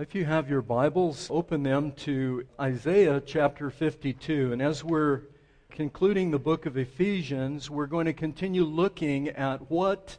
If you have your Bibles, open them to Isaiah chapter 52. And as we're concluding the book of Ephesians, we're going to continue looking at what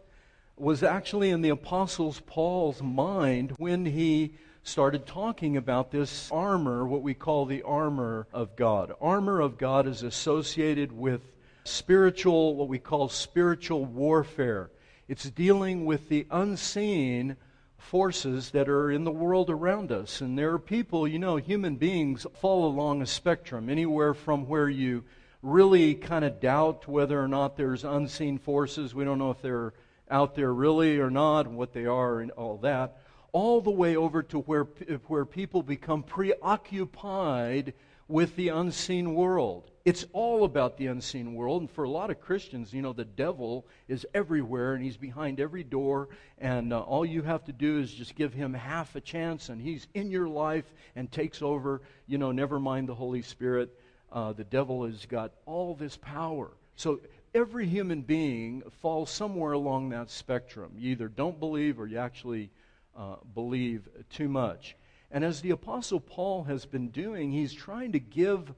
was actually in the Apostles Paul's mind when he started talking about this armor, what we call the armor of God. Armor of God is associated with spiritual, what we call spiritual warfare. It's dealing with the unseen forces that are in the world around us. And there are people, you know, human beings fall along a spectrum, anywhere from where you really kind of doubt whether or not there's unseen forces. We don't know if they're out there really or not, and what they are, and all that, all the way over to where, where people become preoccupied with the unseen world. It's all about the unseen world. And for a lot of Christians, you know, the devil is everywhere and he's behind every door. And uh, all you have to do is just give him half a chance and he's in your life and takes over. You know, never mind the Holy Spirit. Uh, the devil has got all this power. So every human being falls somewhere along that spectrum. You either don't believe or you actually uh, believe too much. And as the Apostle Paul has been doing, he's trying to give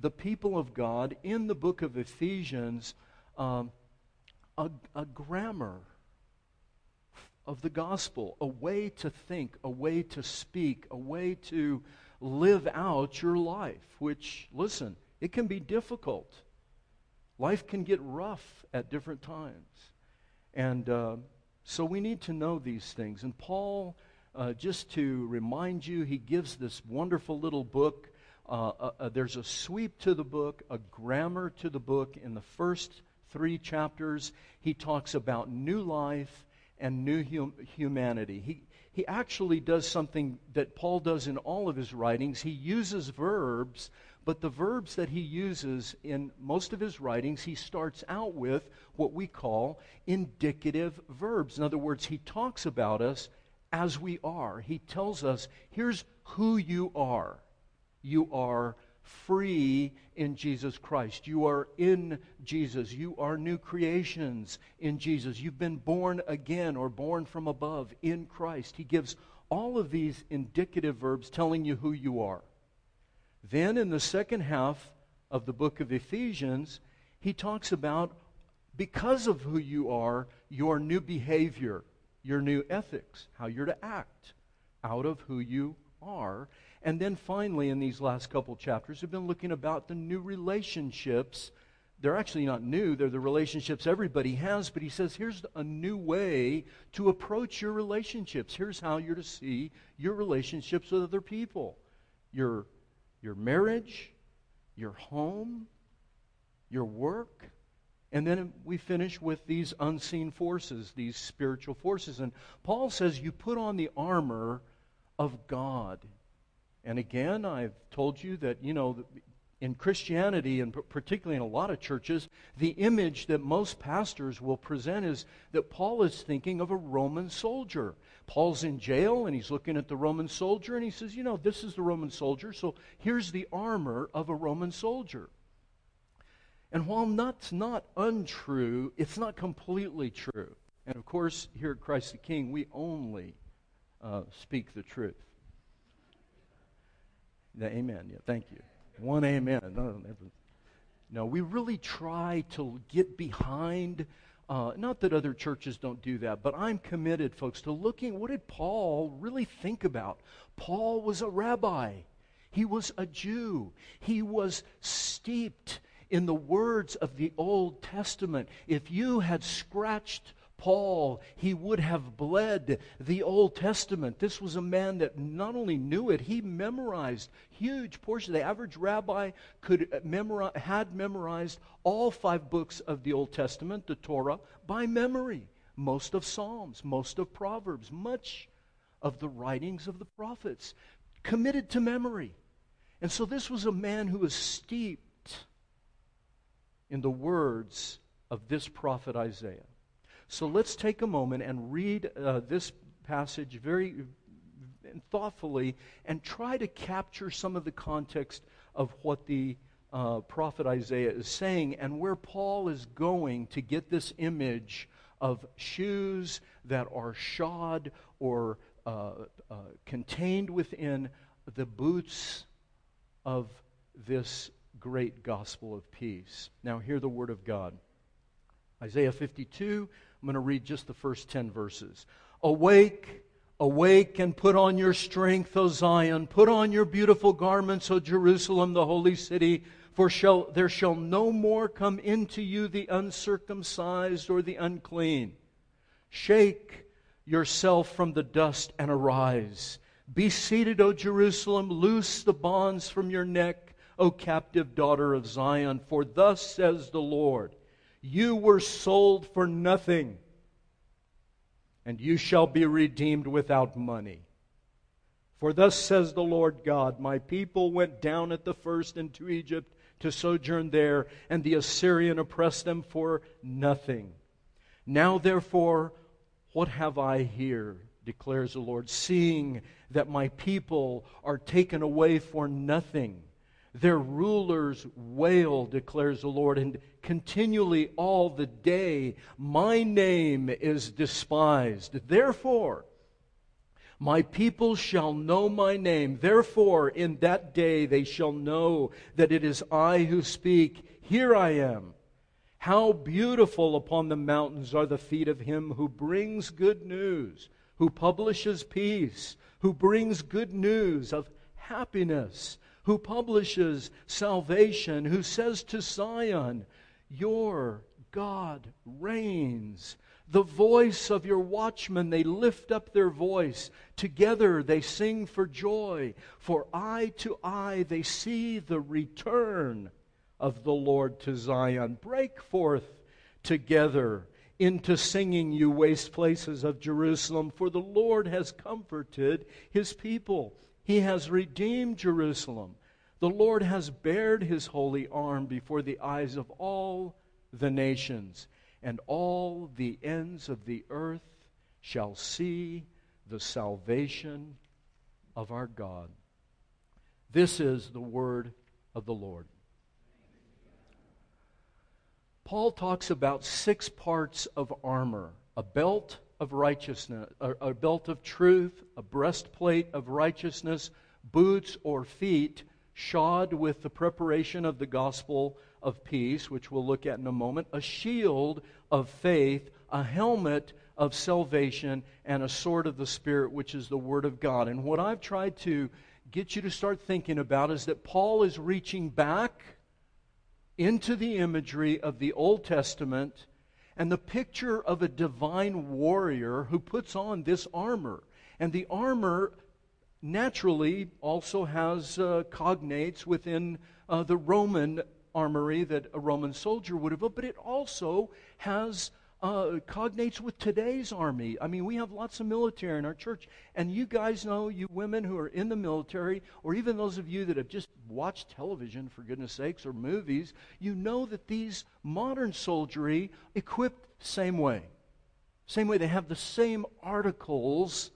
the people of God in the book of Ephesians um, a, a grammar of the gospel, a way to think, a way to speak, a way to live out your life, which, listen, it can be difficult. Life can get rough at different times. And uh, so we need to know these things. And Paul, uh, just to remind you, he gives this wonderful little book uh, uh, uh, there's a sweep to the book, a grammar to the book. In the first three chapters, he talks about new life and new hum- humanity. He, he actually does something that Paul does in all of his writings. He uses verbs, but the verbs that he uses in most of his writings, he starts out with what we call indicative verbs. In other words, he talks about us as we are. He tells us, here's who you are. You are free in Jesus Christ. You are in Jesus. You are new creations in Jesus. You've been born again or born from above in Christ. He gives all of these indicative verbs telling you who you are. Then in the second half of the book of Ephesians, he talks about because of who you are, your new behavior, your new ethics, how you're to act out of who you are. And then finally, in these last couple chapters, we've been looking about the new relationships. They're actually not new, they're the relationships everybody has, but he says here's a new way to approach your relationships. Here's how you're to see your relationships with other people your, your marriage, your home, your work. And then we finish with these unseen forces, these spiritual forces. And Paul says you put on the armor of God. And again, I've told you that, you know, in Christianity, and particularly in a lot of churches, the image that most pastors will present is that Paul is thinking of a Roman soldier. Paul's in jail and he's looking at the Roman soldier and he says, You know, this is the Roman soldier, so here's the armor of a Roman soldier. And while that's not untrue, it's not completely true. And of course, here at Christ the King, we only uh, speak the truth. Amen. Yeah, thank you. One amen. No, no, we really try to get behind. Uh, not that other churches don't do that, but I'm committed, folks, to looking what did Paul really think about? Paul was a rabbi. He was a Jew. He was steeped in the words of the Old Testament. If you had scratched Paul, he would have bled the Old Testament. This was a man that not only knew it, he memorized huge portions. The average rabbi could uh, memorize, had memorized all five books of the Old Testament, the Torah, by memory. Most of Psalms, most of Proverbs, much of the writings of the prophets, committed to memory. And so this was a man who was steeped in the words of this prophet Isaiah. So let's take a moment and read uh, this passage very thoughtfully and try to capture some of the context of what the uh, prophet Isaiah is saying and where Paul is going to get this image of shoes that are shod or uh, uh, contained within the boots of this great gospel of peace. Now, hear the word of God. Isaiah 52, I'm going to read just the first 10 verses. Awake, awake, and put on your strength, O Zion. Put on your beautiful garments, O Jerusalem, the holy city. For shall, there shall no more come into you the uncircumcised or the unclean. Shake yourself from the dust and arise. Be seated, O Jerusalem. Loose the bonds from your neck, O captive daughter of Zion. For thus says the Lord You were sold for nothing, and you shall be redeemed without money. For thus says the Lord God My people went down at the first into Egypt to sojourn there, and the Assyrian oppressed them for nothing. Now, therefore, what have I here? declares the Lord, seeing that my people are taken away for nothing. Their rulers wail, declares the Lord, and continually all the day my name is despised. Therefore, my people shall know my name. Therefore, in that day they shall know that it is I who speak. Here I am. How beautiful upon the mountains are the feet of him who brings good news, who publishes peace, who brings good news of happiness, who publishes salvation, who says to Zion, Your God reigns the voice of your watchmen. They lift up their voice. Together they sing for joy. For eye to eye they see the return of the Lord to Zion. Break forth together into singing, you waste places of Jerusalem, for the Lord has comforted his people. He has redeemed Jerusalem. The Lord has bared his holy arm before the eyes of all the nations and all the ends of the earth shall see the salvation of our God. This is the word of the Lord. Paul talks about six parts of armor a belt of righteousness, a, a belt of truth, a breastplate of righteousness, boots or feet shod with the preparation of the gospel of peace, which we'll look at in a moment, a shield of faith, a helmet of salvation, and a sword of the Spirit, which is the Word of God. And what I've tried to get you to start thinking about is that Paul is reaching back into the imagery of the Old Testament and the picture of a divine warrior who puts on this armor. And the armor naturally also has uh, cognates within uh, the Roman armory that a Roman soldier would have, but it also has uh, cognates with today's army. I mean, we have lots of military in our church, and you guys know, you women who are in the military, or even those of you that have just watched television, for goodness sakes, or movies, you know that these modern soldiery equipped same way. Same way, they have the same articles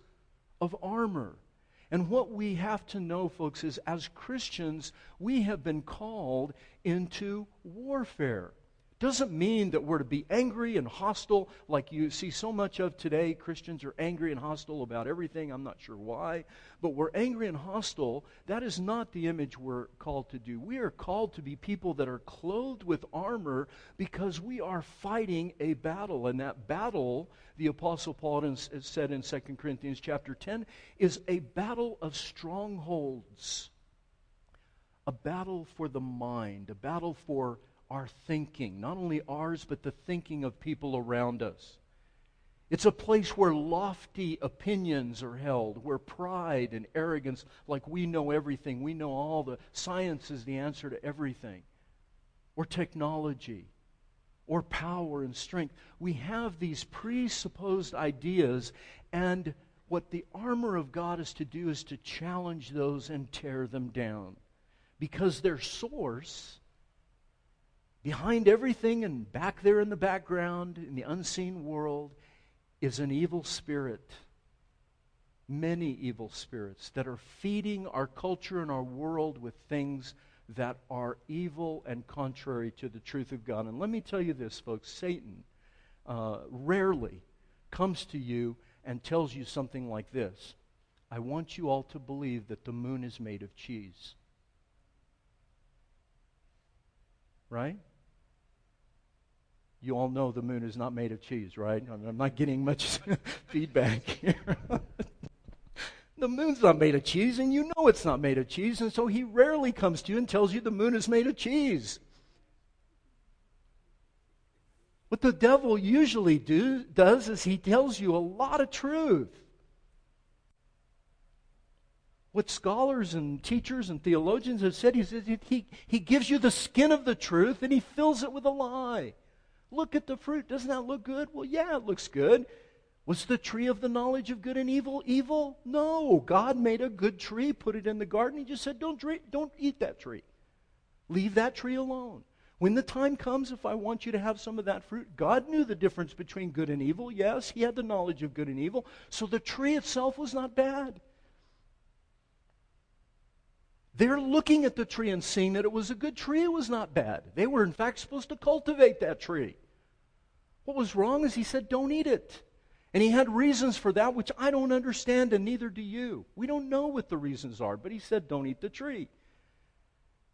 of armor. And what we have to know, folks, is as Christians, we have been called into warfare. Doesn't mean that we're to be angry and hostile like you see so much of today. Christians are angry and hostile about everything. I'm not sure why. But we're angry and hostile. That is not the image we're called to do. We are called to be people that are clothed with armor because we are fighting a battle. And that battle, the Apostle Paul said in 2 Corinthians chapter 10, is a battle of strongholds a battle for the mind, a battle for our thinking, not only ours, but the thinking of people around us. It's a place where lofty opinions are held, where pride and arrogance, like we know everything, we know all the science is the answer to everything, or technology, or power and strength. We have these presupposed ideas, and what the armor of God is to do is to challenge those and tear them down because their source, behind everything and back there in the background, in the unseen world, is an evil spirit. Many evil spirits that are feeding our culture and our world with things that are evil and contrary to the truth of God. And let me tell you this, folks Satan uh, rarely comes to you and tells you something like this I want you all to believe that the moon is made of cheese. Right? You all know the moon is not made of cheese, right? I'm not getting much feedback here. the moon's not made of cheese, and you know it's not made of cheese, and so he rarely comes to you and tells you the moon is made of cheese. What the devil usually do, does is he tells you a lot of truth. What scholars and teachers and theologians have said, he says he, he gives you the skin of the truth and he fills it with a lie. Look at the fruit. Doesn't that look good? Well, yeah, it looks good. Was the tree of the knowledge of good and evil evil? No. God made a good tree, put it in the garden. He just said, don't, drink, don't eat that tree. Leave that tree alone. When the time comes, if I want you to have some of that fruit, God knew the difference between good and evil. Yes, He had the knowledge of good and evil. So the tree itself was not bad. They're looking at the tree and seeing that it was a good tree. It was not bad. They were, in fact, supposed to cultivate that tree. What was wrong is he said, don't eat it. And he had reasons for that, which I don't understand, and neither do you. We don't know what the reasons are, but he said, don't eat the tree.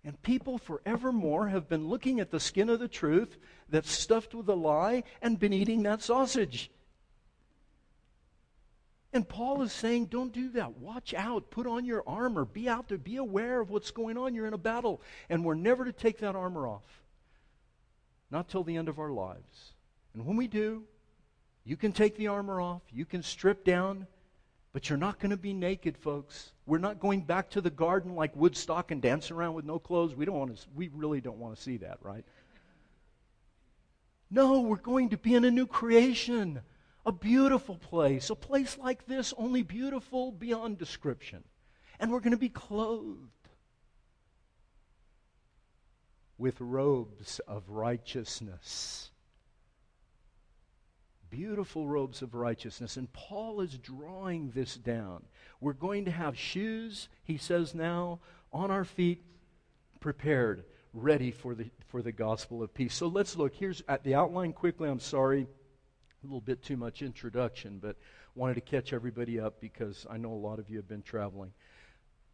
And people forevermore have been looking at the skin of the truth that's stuffed with a lie and been eating that sausage. And Paul is saying, don't do that. Watch out. Put on your armor. Be out there. Be aware of what's going on. You're in a battle. And we're never to take that armor off. Not till the end of our lives. And when we do, you can take the armor off. You can strip down. But you're not going to be naked, folks. We're not going back to the garden like Woodstock and dancing around with no clothes. We, don't want to, we really don't want to see that, right? No, we're going to be in a new creation a beautiful place, a place like this, only beautiful beyond description. And we're going to be clothed with robes of righteousness. Beautiful robes of righteousness. And Paul is drawing this down. We're going to have shoes, he says now, on our feet, prepared, ready for the, for the gospel of peace. So let's look. Here's at the outline quickly. I'm sorry a little bit too much introduction, but wanted to catch everybody up because I know a lot of you have been traveling.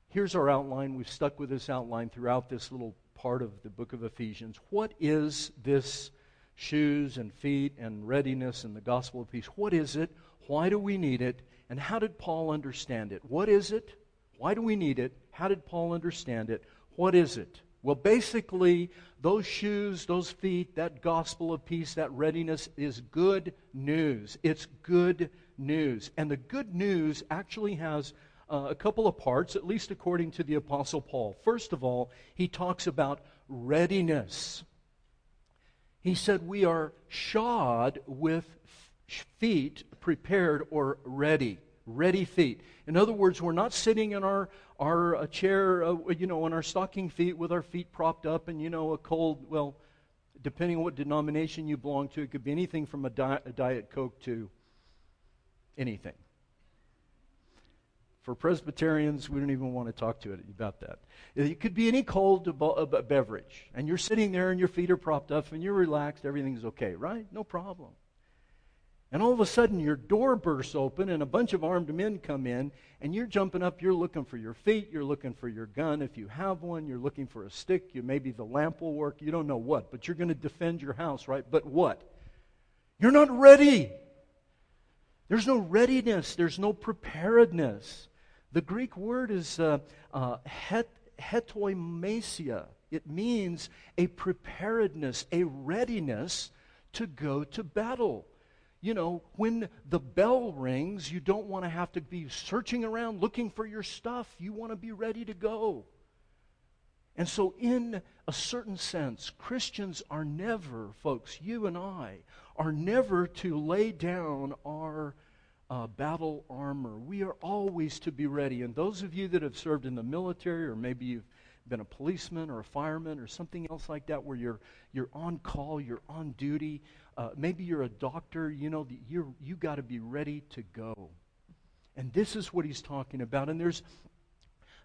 Here's our outline. We've stuck with this outline throughout this little part of the book of Ephesians. What is this shoes and feet and readiness and the gospel of peace? What is it? Why do we need it? And how did Paul understand it? What is it? Why do we need it? How did Paul understand it? What is it? Well, basically, those shoes, those feet, that gospel of peace, that readiness is good news. It's good news. And the good news actually has uh, a couple of parts, at least according to the Apostle Paul. First of all, he talks about readiness. He said, We are shod with feet prepared or ready ready feet. In other words, we're not sitting in our, our uh, chair, uh, you know, on our stocking feet with our feet propped up and, you know, a cold, well, depending on what denomination you belong to, it could be anything from a, di- a Diet Coke to anything. For Presbyterians, we don't even want to talk to it about that. It could be any cold uh, beverage, and you're sitting there and your feet are propped up and you're relaxed, everything's okay, right? No problem. And all of a sudden, your door bursts open, and a bunch of armed men come in, and you're jumping up. You're looking for your feet. You're looking for your gun. If you have one, you're looking for a stick. You maybe the lamp will work. You don't know what, but you're going to defend your house, right? But what? You're not ready. There's no readiness. There's no preparedness. The Greek word is uh, uh, het, hetoimasia. It means a preparedness, a readiness to go to battle you know, when the bell rings, you don't want to have to be searching around looking for your stuff. You want to be ready to go. And so, in a certain sense, Christians are never, folks, you and I, are never to lay down our uh, battle armor. We are always to be ready. And those of you that have served in the military, or maybe you've been a policeman or a fireman or something else like that, where you're, you're on call, you're on duty, uh, maybe you're a doctor, you know, you're, you got to be ready to go. And this is what he's talking about. And there's,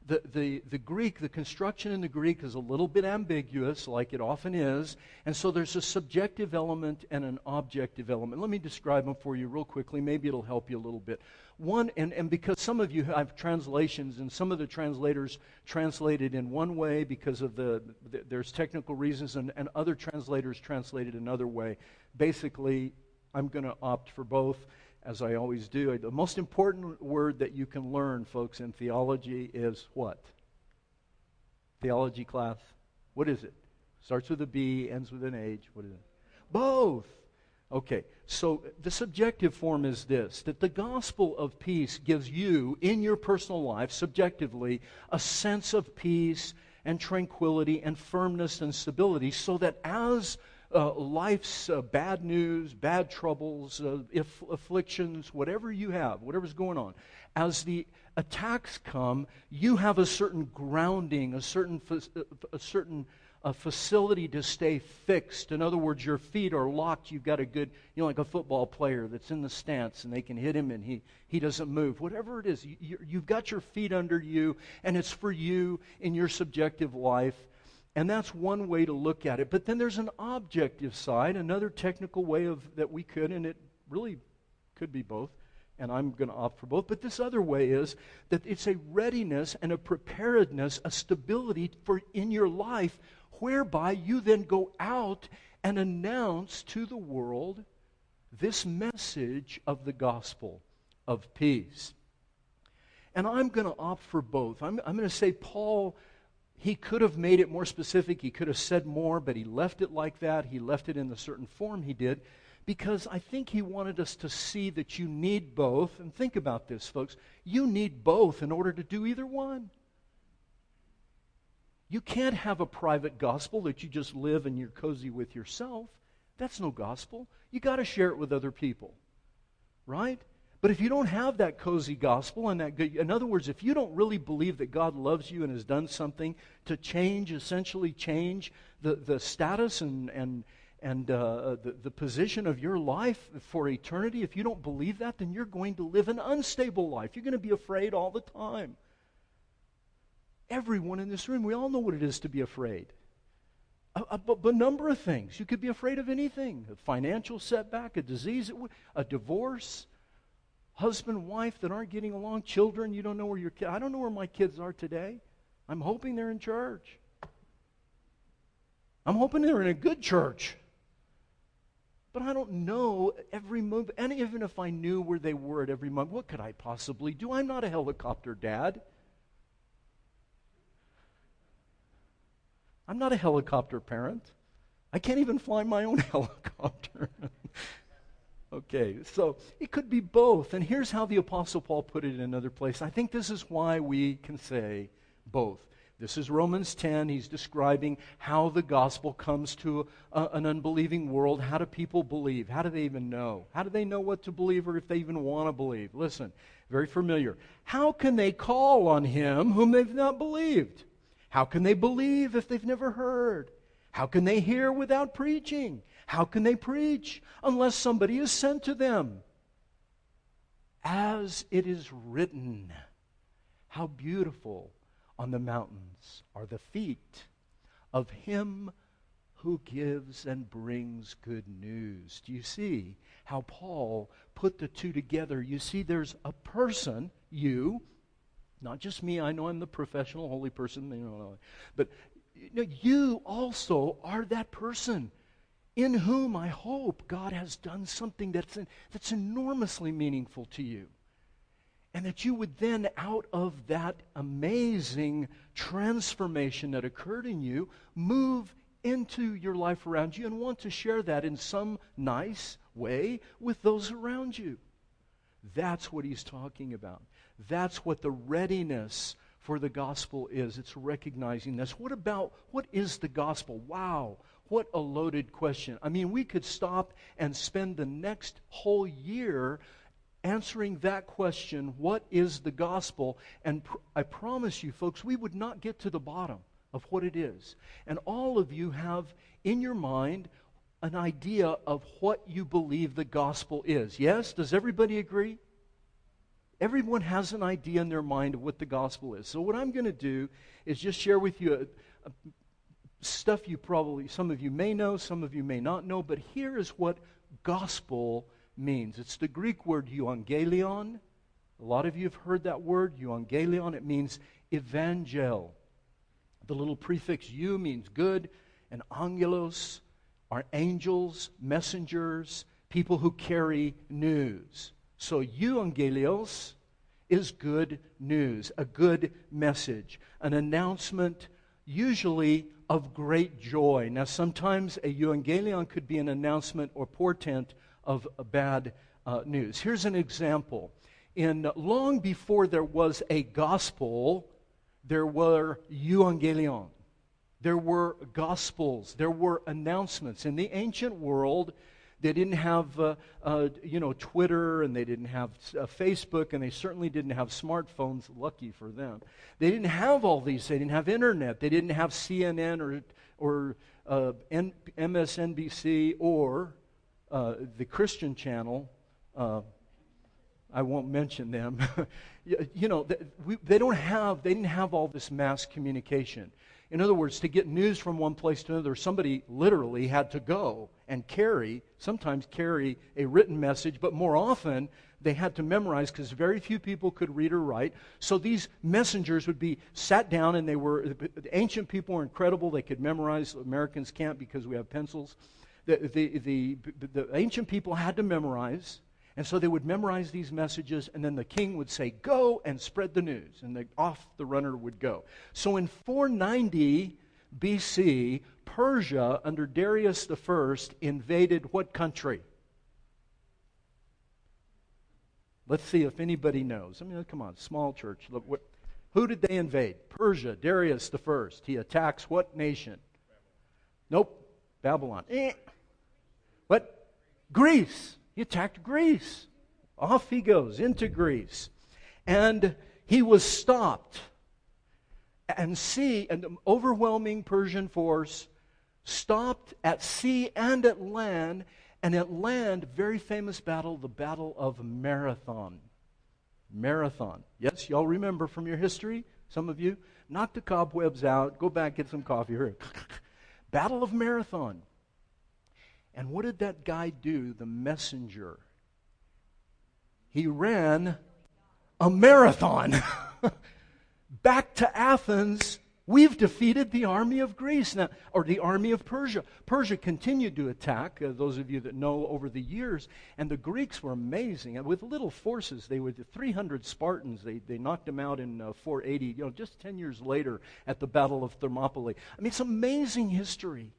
the, the, the Greek, the construction in the Greek is a little bit ambiguous, like it often is. And so there's a subjective element and an objective element. Let me describe them for you real quickly. Maybe it'll help you a little bit. One, and, and because some of you have translations, and some of the translators translated in one way because of the, the there's technical reasons, and, and other translators translated another way. Basically, I'm going to opt for both as I always do. The most important word that you can learn, folks, in theology is what? Theology class. What is it? Starts with a B, ends with an H. What is it? Both. Okay, so the subjective form is this that the gospel of peace gives you, in your personal life, subjectively, a sense of peace and tranquility and firmness and stability, so that as uh, life's uh, bad news, bad troubles, uh, if, afflictions, whatever you have, whatever's going on, as the attacks come, you have a certain grounding, a certain, a certain uh, facility to stay fixed. In other words, your feet are locked. You've got a good, you know, like a football player that's in the stance and they can hit him and he, he doesn't move. Whatever it is, you, you've got your feet under you and it's for you in your subjective life and that's one way to look at it. But then there's an objective side, another technical way of that we could, and it really could be both. And I'm going to opt for both. But this other way is that it's a readiness and a preparedness, a stability for in your life, whereby you then go out and announce to the world this message of the gospel of peace. And I'm going to opt for both. I'm, I'm going to say Paul he could have made it more specific. He could have said more, but he left it like that. He left it in the certain form he did because I think he wanted us to see that you need both. And think about this, folks. You need both in order to do either one. You can't have a private gospel that you just live and you're cozy with yourself. That's no gospel. You got to share it with other people. Right? But if you don't have that cozy gospel and that good, in other words, if you don't really believe that God loves you and has done something to change, essentially change the, the status and, and, and uh, the, the position of your life for eternity, if you don't believe that, then you're going to live an unstable life. You're going to be afraid all the time. Everyone in this room, we all know what it is to be afraid. A, a, a, number of things. You could be afraid of anything a financial setback, a disease, a divorce, husband, wife that aren't getting along, children, you don't know where your kids, I don't know where my kids are today. I'm hoping they're in church. I'm hoping they're in a good church. But I don't know every move. And even if I knew where they were at every moment, what could I possibly do? I'm not a helicopter dad. I'm not a helicopter parent. I can't even fly my own helicopter. Okay, so it could be both. And here's how the Apostle Paul put it in another place. I think this is why we can say both. This is Romans 10. He's describing how the gospel comes to a, an unbelieving world. How do people believe? How do they even know? How do they know what to believe or if they even want to believe? Listen, very familiar. How can they call on him whom they've not believed? How can they believe if they've never heard? How can they hear without preaching? How can they preach unless somebody is sent to them? As it is written, how beautiful on the mountains are the feet of him who gives and brings good news. Do you see how Paul put the two together? You see, there's a person, you, not just me, I know I'm the professional holy person, you know, but you also are that person in whom I hope God has done something that's, that's enormously meaningful to you. And that you would then, out of that amazing transformation that occurred in you, move into your life around you and want to share that in some nice way with those around you. That's what he's talking about. That's what the readiness for the gospel is. It's recognizing this. What about what is the gospel? Wow. What a loaded question. I mean, we could stop and spend the next whole year answering that question what is the gospel? And pr- I promise you, folks, we would not get to the bottom of what it is. And all of you have in your mind an idea of what you believe the gospel is. Yes? Does everybody agree? everyone has an idea in their mind of what the gospel is. So, what I'm going to do is just share with you a, a, stuff you probably, some of you may know, some of you may not know, but here is what gospel means. It's the Greek word euangelion. A lot of you have heard that word, euangelion. It means evangel. The little prefix "eu" means good, and angelos are angels, messengers, people who carry news. So euangelios is good news, a good message, an announcement usually of great joy. Now, sometimes a euangelion could be an announcement or portent of bad uh, news. Here's an example. In long before there was a gospel, there were euangelion. There were gospels. There were announcements. In the ancient world, they didn't have, uh, uh, you know, Twitter, and they didn't have uh, Facebook, and they certainly didn't have smartphones. Lucky for them, they didn't have all these. They didn't have internet. They didn't have CNN or or uh, N- MSNBC or uh, the Christian channel. Uh, I won't mention them. you know, they, we, they don't have. They didn't have all this mass communication. In other words, to get news from one place to another, somebody literally had to go and carry, sometimes carry a written message, but more often they had to memorize because very few people could read or write. So these messengers would be sat down, and they were, the ancient people were incredible. They could memorize. Americans can't because we have pencils. The, the, the, the ancient people had to memorize. And so they would memorize these messages, and then the king would say, Go and spread the news. And the, off the runner would go. So in 490 BC, Persia, under Darius I, invaded what country? Let's see if anybody knows. I mean, come on, small church. Look, what, who did they invade? Persia, Darius I. He attacks what nation? Nope, Babylon. Eh. What? Greece. He attacked Greece. Off he goes into Greece. And he was stopped. And sea, an overwhelming Persian force stopped at sea and at land. And at land, very famous battle, the Battle of Marathon. Marathon. Yes, y'all remember from your history? Some of you? Knock the cobwebs out. Go back, get some coffee. Battle of Marathon. And what did that guy do, the messenger? He ran a marathon back to Athens. We've defeated the army of Greece now, or the army of Persia. Persia continued to attack, uh, those of you that know over the years, and the Greeks were amazing. And with little forces, they were 300 Spartans. They, they knocked them out in uh, 480, you know, just 10 years later at the Battle of Thermopylae. I mean, it's amazing history.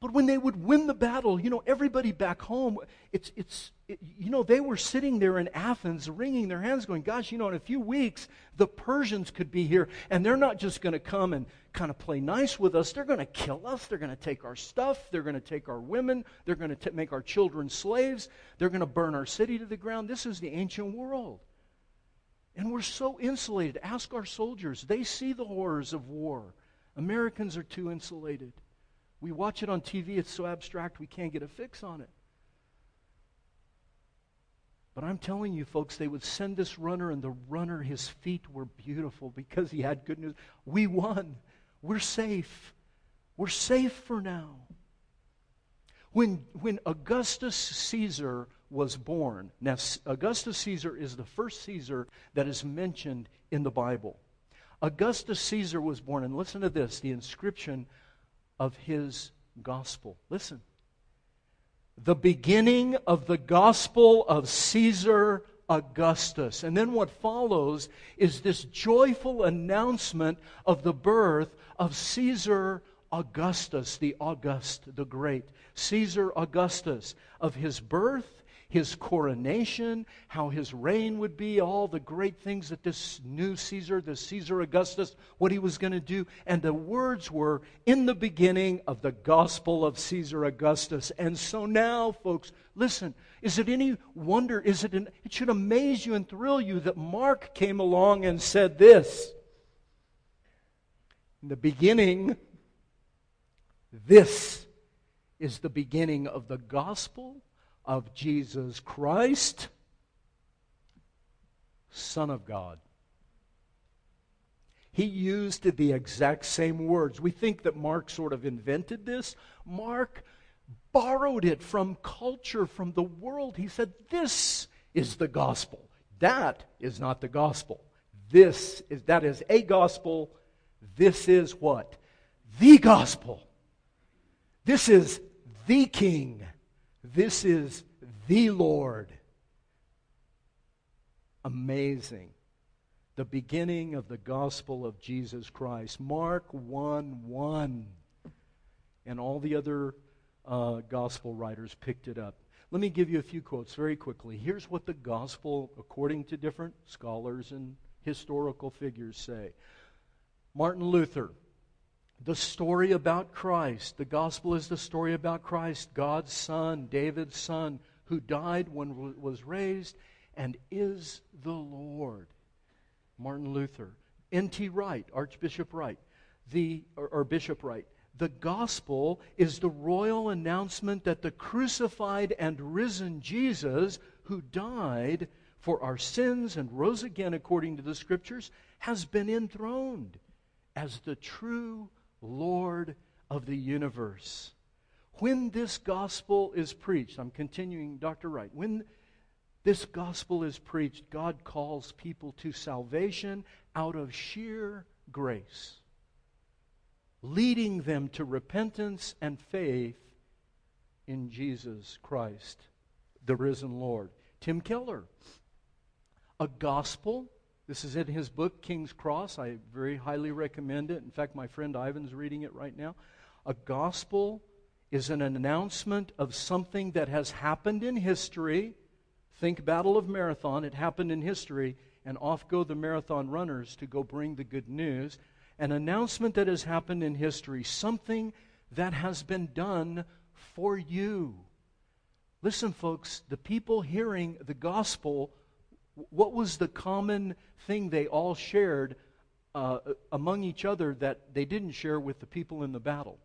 But when they would win the battle, you know, everybody back home, it's, it's, it, you know, they were sitting there in Athens wringing their hands going, gosh, you know, in a few weeks, the Persians could be here, and they're not just going to come and kind of play nice with us. They're going to kill us. They're going to take our stuff. They're going to take our women. They're going to make our children slaves. They're going to burn our city to the ground. This is the ancient world. And we're so insulated. Ask our soldiers. They see the horrors of war. Americans are too insulated. We watch it on TV, it's so abstract we can't get a fix on it. But I'm telling you, folks, they would send this runner, and the runner, his feet were beautiful because he had good news. We won. We're safe. We're safe for now. When, when Augustus Caesar was born, now Augustus Caesar is the first Caesar that is mentioned in the Bible. Augustus Caesar was born, and listen to this the inscription of his gospel. Listen. The beginning of the gospel of Caesar Augustus. And then what follows is this joyful announcement of the birth of Caesar Augustus, the August, the Great. Caesar Augustus, of his birth his coronation, how his reign would be, all the great things that this new Caesar, the Caesar Augustus, what he was going to do. And the words were in the beginning of the gospel of Caesar Augustus. And so now, folks, listen, is it any wonder, is it, an, it should amaze you and thrill you that Mark came along and said this. In the beginning, this is the beginning of the gospel of Jesus Christ. Son of God. He used the exact same words. We think that Mark sort of invented this. Mark borrowed it from culture, from the world. He said, This is the gospel. That is not the gospel. This is that is a gospel. This is what? The gospel. This is the king. This is the Lord. Amazing. The beginning of the gospel of Jesus Christ. Mark 1 1. And all the other uh, gospel writers picked it up. Let me give you a few quotes very quickly. Here's what the gospel, according to different scholars and historical figures, say Martin Luther, the story about Christ. The gospel is the story about Christ, God's Son, David's Son, who died when was raised and is the Lord. Martin Luther. N.T. Wright, Archbishop Wright, the, or, or Bishop Wright. The gospel is the royal announcement that the crucified and risen Jesus, who died for our sins and rose again according to the scriptures, has been enthroned as the true Lord of the universe. When this gospel is preached, I'm continuing, Dr. Wright, when this gospel is preached, God calls people to salvation out of sheer grace leading them to repentance and faith in Jesus Christ, the risen Lord. Tim Keller, a gospel. This is in his book, King's Cross. I very highly recommend it. In fact, my friend Ivan's reading it right now. A gospel is an announcement of something that has happened in history. Think Battle of Marathon. It happened in history, and off go the marathon runners to go bring the good news an announcement that has happened in history, something that has been done for you. Listen, folks, the people hearing the gospel, what was the common thing they all shared uh, among each other that they didn't share with the people in the battle?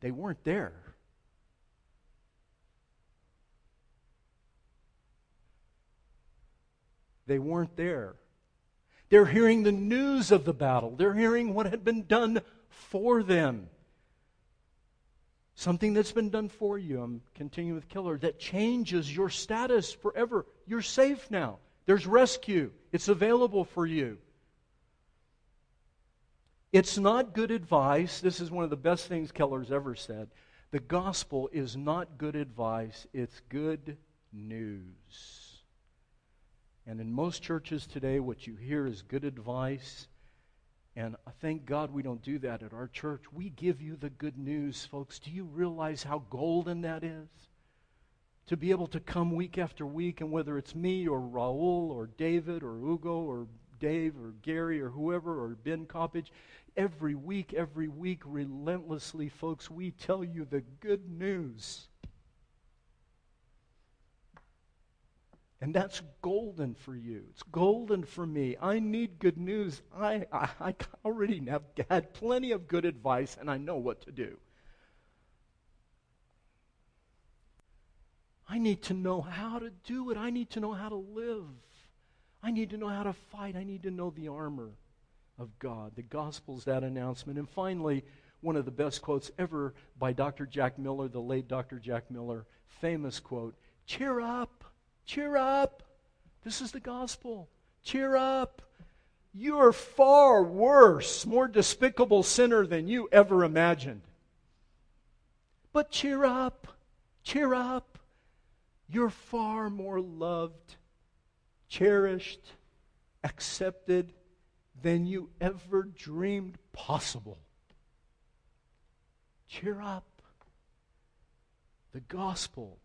They weren't there. They weren't there. They're hearing the news of the battle, they're hearing what had been done for them. Something that's been done for you. I'm continuing with Keller, that changes your status forever. You're safe now. There's rescue. It's available for you. It's not good advice. This is one of the best things Keller's ever said. The gospel is not good advice, it's good news. And in most churches today, what you hear is good advice. And I thank God we don't do that at our church. We give you the good news, folks. Do you realize how golden that is? To be able to come week after week, and whether it's me or Raul or David or Ugo or Dave or Gary or whoever or Ben Coppage, every week, every week, relentlessly, folks, we tell you the good news. And that's golden for you. It's golden for me. I need good news. I, I, I already have had plenty of good advice, and I know what to do. I need to know how to do it. I need to know how to live. I need to know how to fight. I need to know the armor of God. The gospel's that announcement. And finally, one of the best quotes ever by Dr. Jack Miller, the late Dr. Jack Miller, famous quote Cheer up. Cheer up. This is the gospel. Cheer up. You are far worse, more despicable sinner than you ever imagined. But cheer up. Cheer up. You're far more loved, cherished, accepted than you ever dreamed possible. Cheer up. The gospel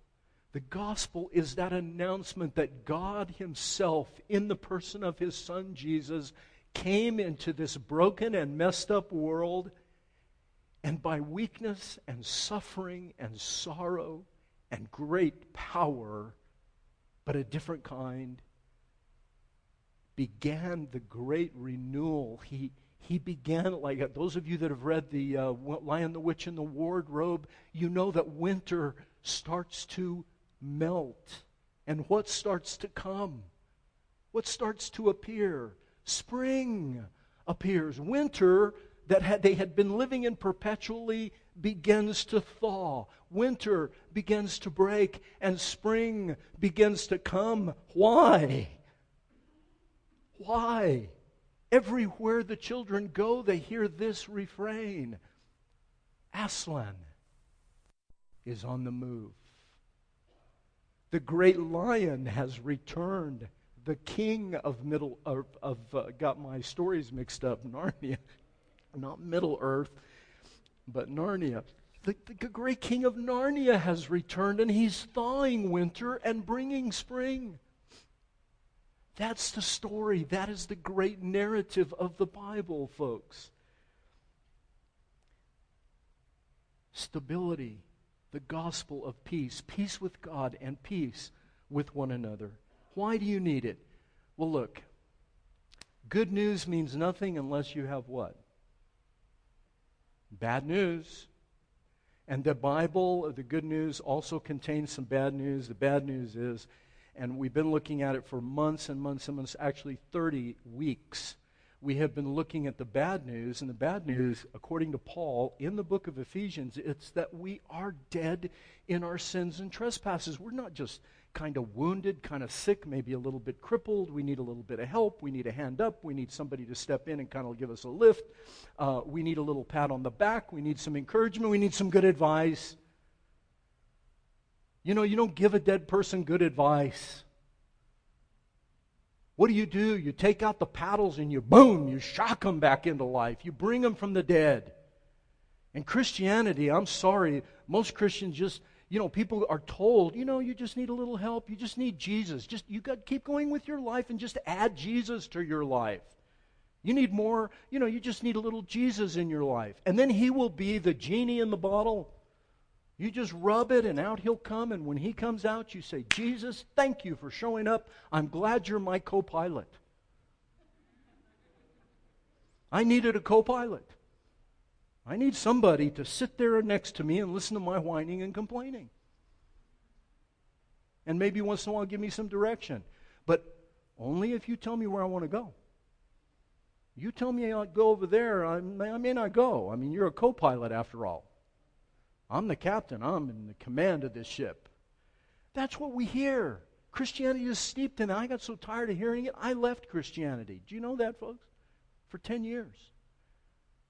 the gospel is that announcement that God Himself, in the person of His Son Jesus, came into this broken and messed up world, and by weakness and suffering and sorrow and great power, but a different kind, began the great renewal. He, he began like those of you that have read the uh, Lion, the Witch, and the Wardrobe, you know that winter starts to melt. And what starts to come? What starts to appear? Spring appears. Winter that had, they had been living in perpetually begins to thaw. Winter begins to break, and spring begins to come. Why? Why? Everywhere the children go, they hear this refrain Aslan is on the move. The great lion has returned. The king of Middle of, of uh, got my stories mixed up. Narnia, not Middle Earth, but Narnia. The, the great king of Narnia has returned, and he's thawing winter and bringing spring. That's the story. That is the great narrative of the Bible, folks. Stability, the gospel of peace, peace with God and peace with one another. Why do you need it? Well, look, good news means nothing unless you have what? Bad news. And the Bible, the good news, also contains some bad news. The bad news is and we've been looking at it for months and months and months, actually 30 weeks. We have been looking at the bad news, and the bad news, according to Paul in the book of Ephesians, it's that we are dead in our sins and trespasses. We're not just kind of wounded, kind of sick, maybe a little bit crippled. We need a little bit of help. We need a hand up. We need somebody to step in and kind of give us a lift. Uh, we need a little pat on the back. We need some encouragement. We need some good advice. You know, you don't give a dead person good advice. What do you do? You take out the paddles and you boom, you shock them back into life. You bring them from the dead. And Christianity, I'm sorry, most Christians just, you know, people are told, you know, you just need a little help. You just need Jesus. Just you got to keep going with your life and just add Jesus to your life. You need more, you know, you just need a little Jesus in your life. And then he will be the genie in the bottle you just rub it and out he'll come. And when he comes out, you say, Jesus, thank you for showing up. I'm glad you're my co pilot. I needed a co pilot. I need somebody to sit there next to me and listen to my whining and complaining. And maybe once in a while give me some direction. But only if you tell me where I want to go. You tell me I'll go over there, I may, I may not go. I mean, you're a co pilot after all. I'm the captain. I'm in the command of this ship. That's what we hear. Christianity is steeped in. I got so tired of hearing it, I left Christianity. Do you know that, folks? For 10 years.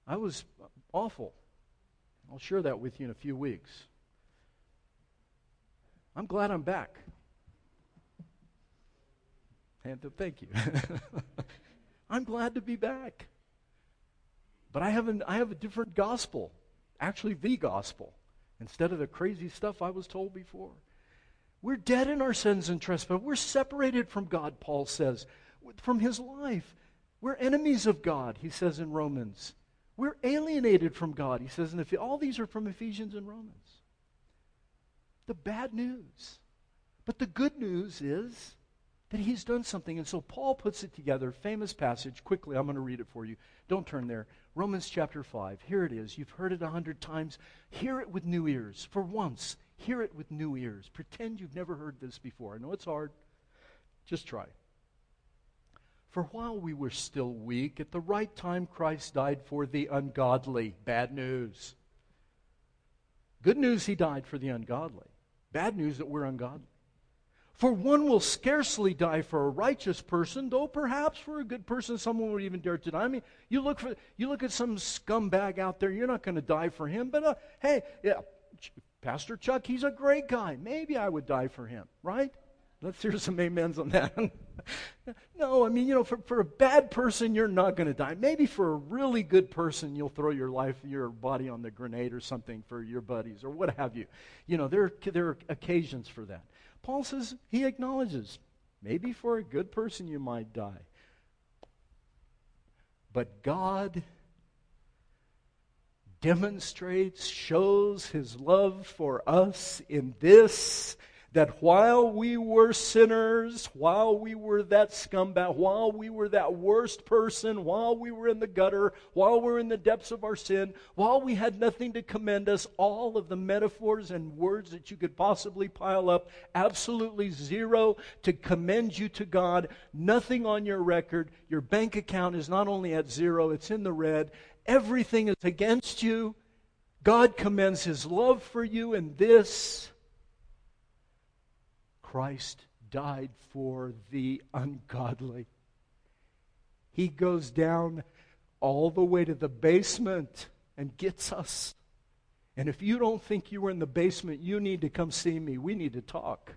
I was awful. I'll share that with you in a few weeks. I'm glad I'm back. And thank you. I'm glad to be back. But I have, an, I have a different gospel, actually, the gospel instead of the crazy stuff I was told before. We're dead in our sins and trespasses. We're separated from God, Paul says, from his life. We're enemies of God, he says in Romans. We're alienated from God, he says. And all these are from Ephesians and Romans. The bad news. But the good news is that he's done something. And so Paul puts it together, famous passage. Quickly, I'm going to read it for you. Don't turn there. Romans chapter 5. Here it is. You've heard it a hundred times. Hear it with new ears. For once, hear it with new ears. Pretend you've never heard this before. I know it's hard. Just try. For while we were still weak, at the right time Christ died for the ungodly. Bad news. Good news, he died for the ungodly. Bad news that we're ungodly. For one will scarcely die for a righteous person, though perhaps for a good person someone would even dare to die. I mean, you look for you look at some scumbag out there, you're not going to die for him, but uh, hey, yeah, Pastor Chuck, he's a great guy. Maybe I would die for him, right? Let's hear some amens on that. no, I mean, you know, for, for a bad person, you're not going to die. Maybe for a really good person, you'll throw your life, your body on the grenade or something for your buddies or what have you. You know, there, there are occasions for that. Paul says he acknowledges maybe for a good person you might die. But God demonstrates, shows his love for us in this that while we were sinners, while we were that scumbag, while we were that worst person, while we were in the gutter, while we were in the depths of our sin, while we had nothing to commend us, all of the metaphors and words that you could possibly pile up, absolutely zero to commend you to God, nothing on your record. Your bank account is not only at zero, it's in the red. Everything is against you. God commends his love for you in this Christ died for the ungodly. He goes down all the way to the basement and gets us. And if you don't think you were in the basement, you need to come see me. We need to talk.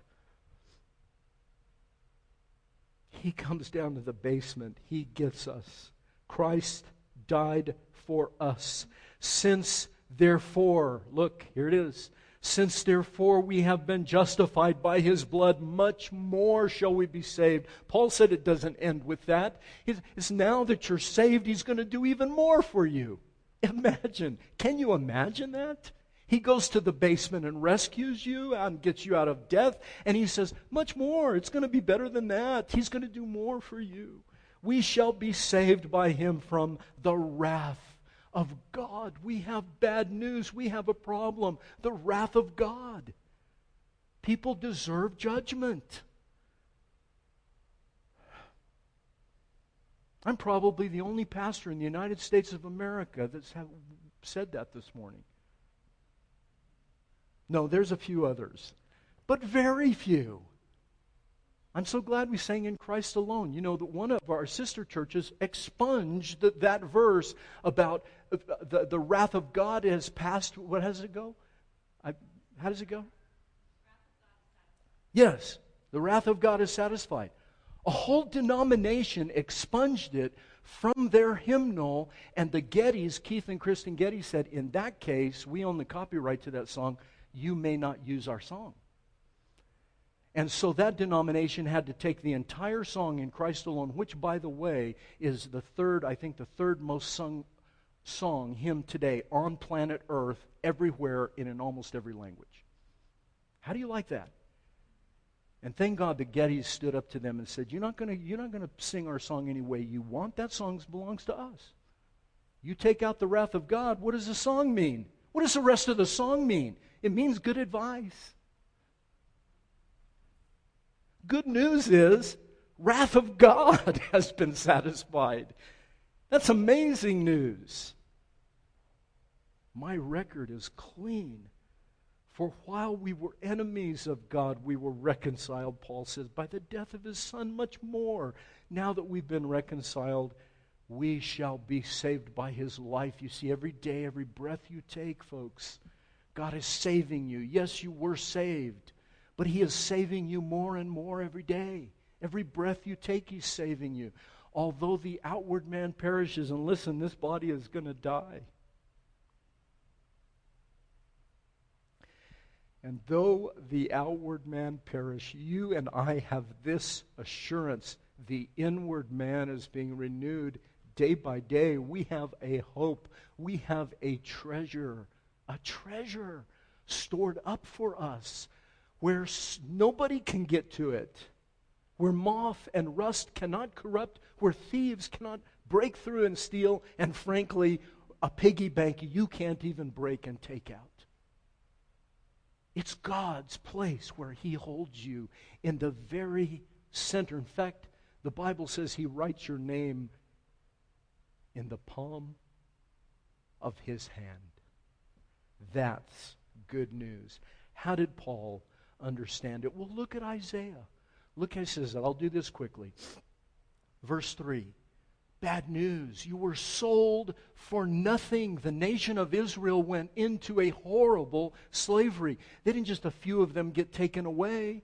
He comes down to the basement. He gets us. Christ died for us. Since, therefore, look, here it is. Since therefore we have been justified by his blood, much more shall we be saved. Paul said it doesn't end with that. It's now that you're saved, he's going to do even more for you. Imagine. Can you imagine that? He goes to the basement and rescues you and gets you out of death. And he says, much more. It's going to be better than that. He's going to do more for you. We shall be saved by him from the wrath of God. We have bad news. We have a problem. The wrath of God. People deserve judgment. I'm probably the only pastor in the United States of America that's said that this morning. No, there's a few others, but very few. I'm so glad we sang in Christ alone. You know that one of our sister churches expunged the, that verse about uh, the, the wrath of God has passed. What does it go? I, how does it go? Yes, the wrath of God is satisfied. A whole denomination expunged it from their hymnal, and the Gettys, Keith and Kristen Getty said, in that case, we own the copyright to that song. You may not use our song. And so that denomination had to take the entire song in Christ alone, which, by the way, is the third, I think, the third most sung song, hymn today on planet Earth, everywhere, in, in almost every language. How do you like that? And thank God the Gettys stood up to them and said, You're not going gonna sing our song any way you want. That song belongs to us. You take out the wrath of God, what does the song mean? What does the rest of the song mean? It means good advice. Good news is, wrath of God has been satisfied. That's amazing news. My record is clean. For while we were enemies of God, we were reconciled, Paul says, by the death of his Son, much more. Now that we've been reconciled, we shall be saved by his life. You see, every day, every breath you take, folks, God is saving you. Yes, you were saved. But He is saving you more and more every day. Every breath you take, He's saving you. Although the outward man perishes, and listen, this body is going to die. And though the outward man perish, you and I have this assurance the inward man is being renewed day by day. We have a hope. We have a treasure, a treasure stored up for us where nobody can get to it, where moth and rust cannot corrupt, where thieves cannot break through and steal, and frankly, a piggy bank you can't even break and take out. It's God's place where He holds you in the very center. In fact, the Bible says He writes your name in the palm of His hand. That's good news. How did Paul understand it. Well, look at Isaiah. Look, how he says that. I'll do this quickly. Verse 3. Bad news. You were sold for nothing. The nation of Israel went into a horrible slavery. They didn't just a few of them get taken away.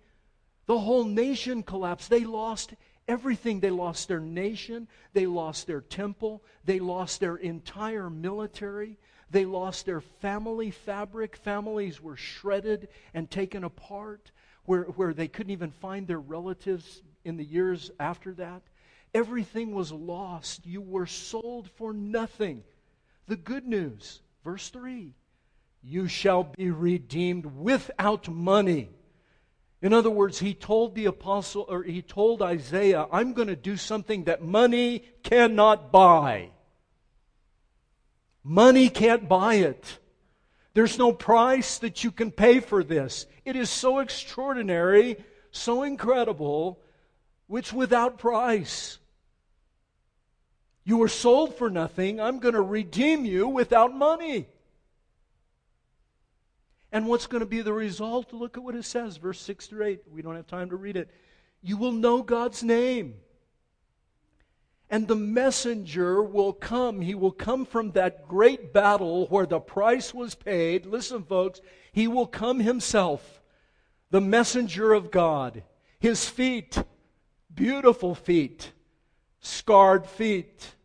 The whole nation collapsed. They lost everything. They lost their nation. They lost their temple. They lost their entire military. They lost their family fabric. Families were shredded and taken apart, where, where they couldn't even find their relatives in the years after that. Everything was lost. You were sold for nothing. The good news, verse 3 you shall be redeemed without money. In other words, he told the apostle, or he told Isaiah, I'm going to do something that money cannot buy. Money can't buy it. There's no price that you can pay for this. It is so extraordinary, so incredible, which without price. You were sold for nothing. I'm going to redeem you without money. And what's going to be the result? Look at what it says, verse 6 through 8. We don't have time to read it. You will know God's name. And the messenger will come. He will come from that great battle where the price was paid. Listen, folks, he will come himself, the messenger of God. His feet, beautiful feet, scarred feet,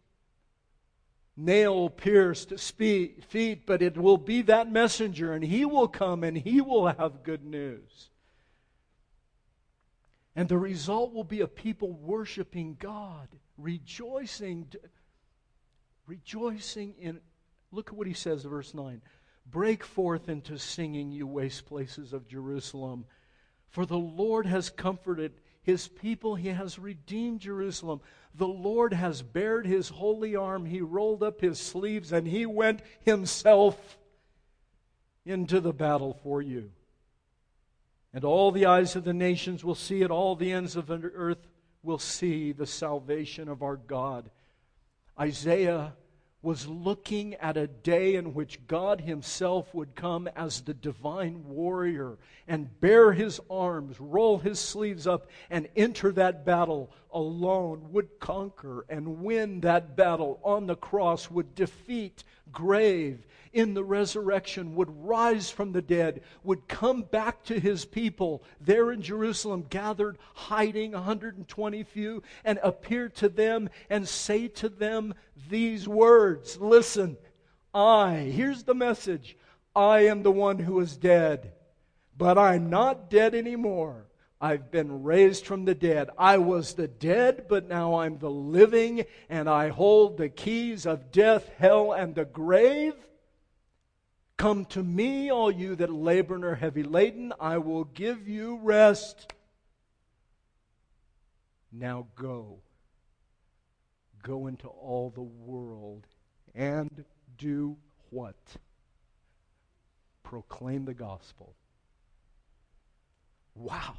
nail pierced feet, but it will be that messenger, and he will come and he will have good news. And the result will be a people worshiping God, rejoicing, rejoicing in. Look at what he says, verse 9. Break forth into singing, you waste places of Jerusalem. For the Lord has comforted his people, he has redeemed Jerusalem. The Lord has bared his holy arm. He rolled up his sleeves and he went himself into the battle for you. And all the eyes of the nations will see it, all the ends of the earth will see the salvation of our God. Isaiah was looking at a day in which God Himself would come as the divine warrior and bare His arms, roll His sleeves up, and enter that battle alone, would conquer and win that battle on the cross, would defeat grave in the resurrection, would rise from the dead, would come back to his people there in Jerusalem, gathered, hiding 120 few, and appear to them and say to them these words Listen, I, here's the message I am the one who is dead, but I'm not dead anymore. I've been raised from the dead. I was the dead, but now I'm the living, and I hold the keys of death, hell, and the grave. Come to me, all you that labor and are heavy laden, I will give you rest. Now go. Go into all the world and do what? Proclaim the gospel. Wow.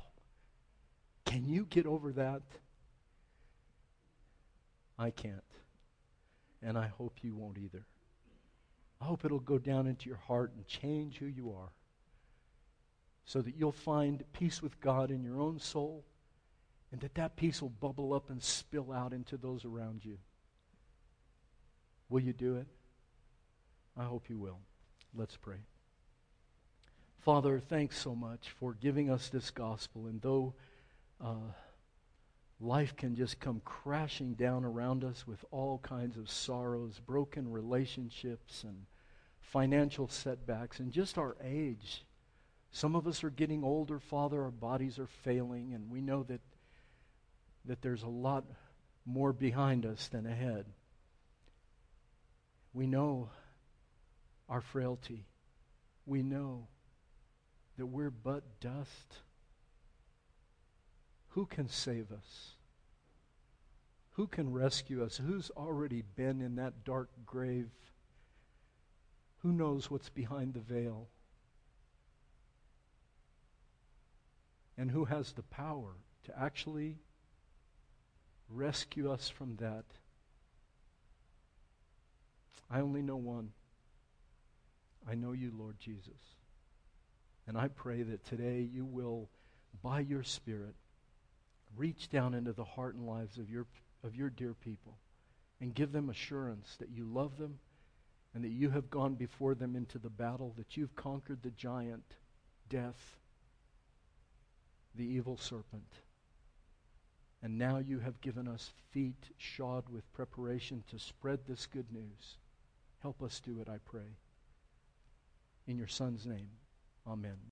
Can you get over that? I can't. And I hope you won't either. I hope it'll go down into your heart and change who you are so that you'll find peace with God in your own soul and that that peace will bubble up and spill out into those around you. Will you do it? I hope you will. Let's pray. Father, thanks so much for giving us this gospel. And though uh, life can just come crashing down around us with all kinds of sorrows, broken relationships, and financial setbacks, and just our age. Some of us are getting older, Father, our bodies are failing, and we know that, that there's a lot more behind us than ahead. We know our frailty. We know that we're but dust. Who can save us? Who can rescue us? Who's already been in that dark grave? Who knows what's behind the veil? And who has the power to actually rescue us from that? I only know one. I know you, Lord Jesus. And I pray that today you will, by your Spirit, reach down into the heart and lives of your, of your dear people and give them assurance that you love them and that you have gone before them into the battle, that you've conquered the giant, death, the evil serpent. And now you have given us feet shod with preparation to spread this good news. Help us do it, I pray. In your Son's name, amen.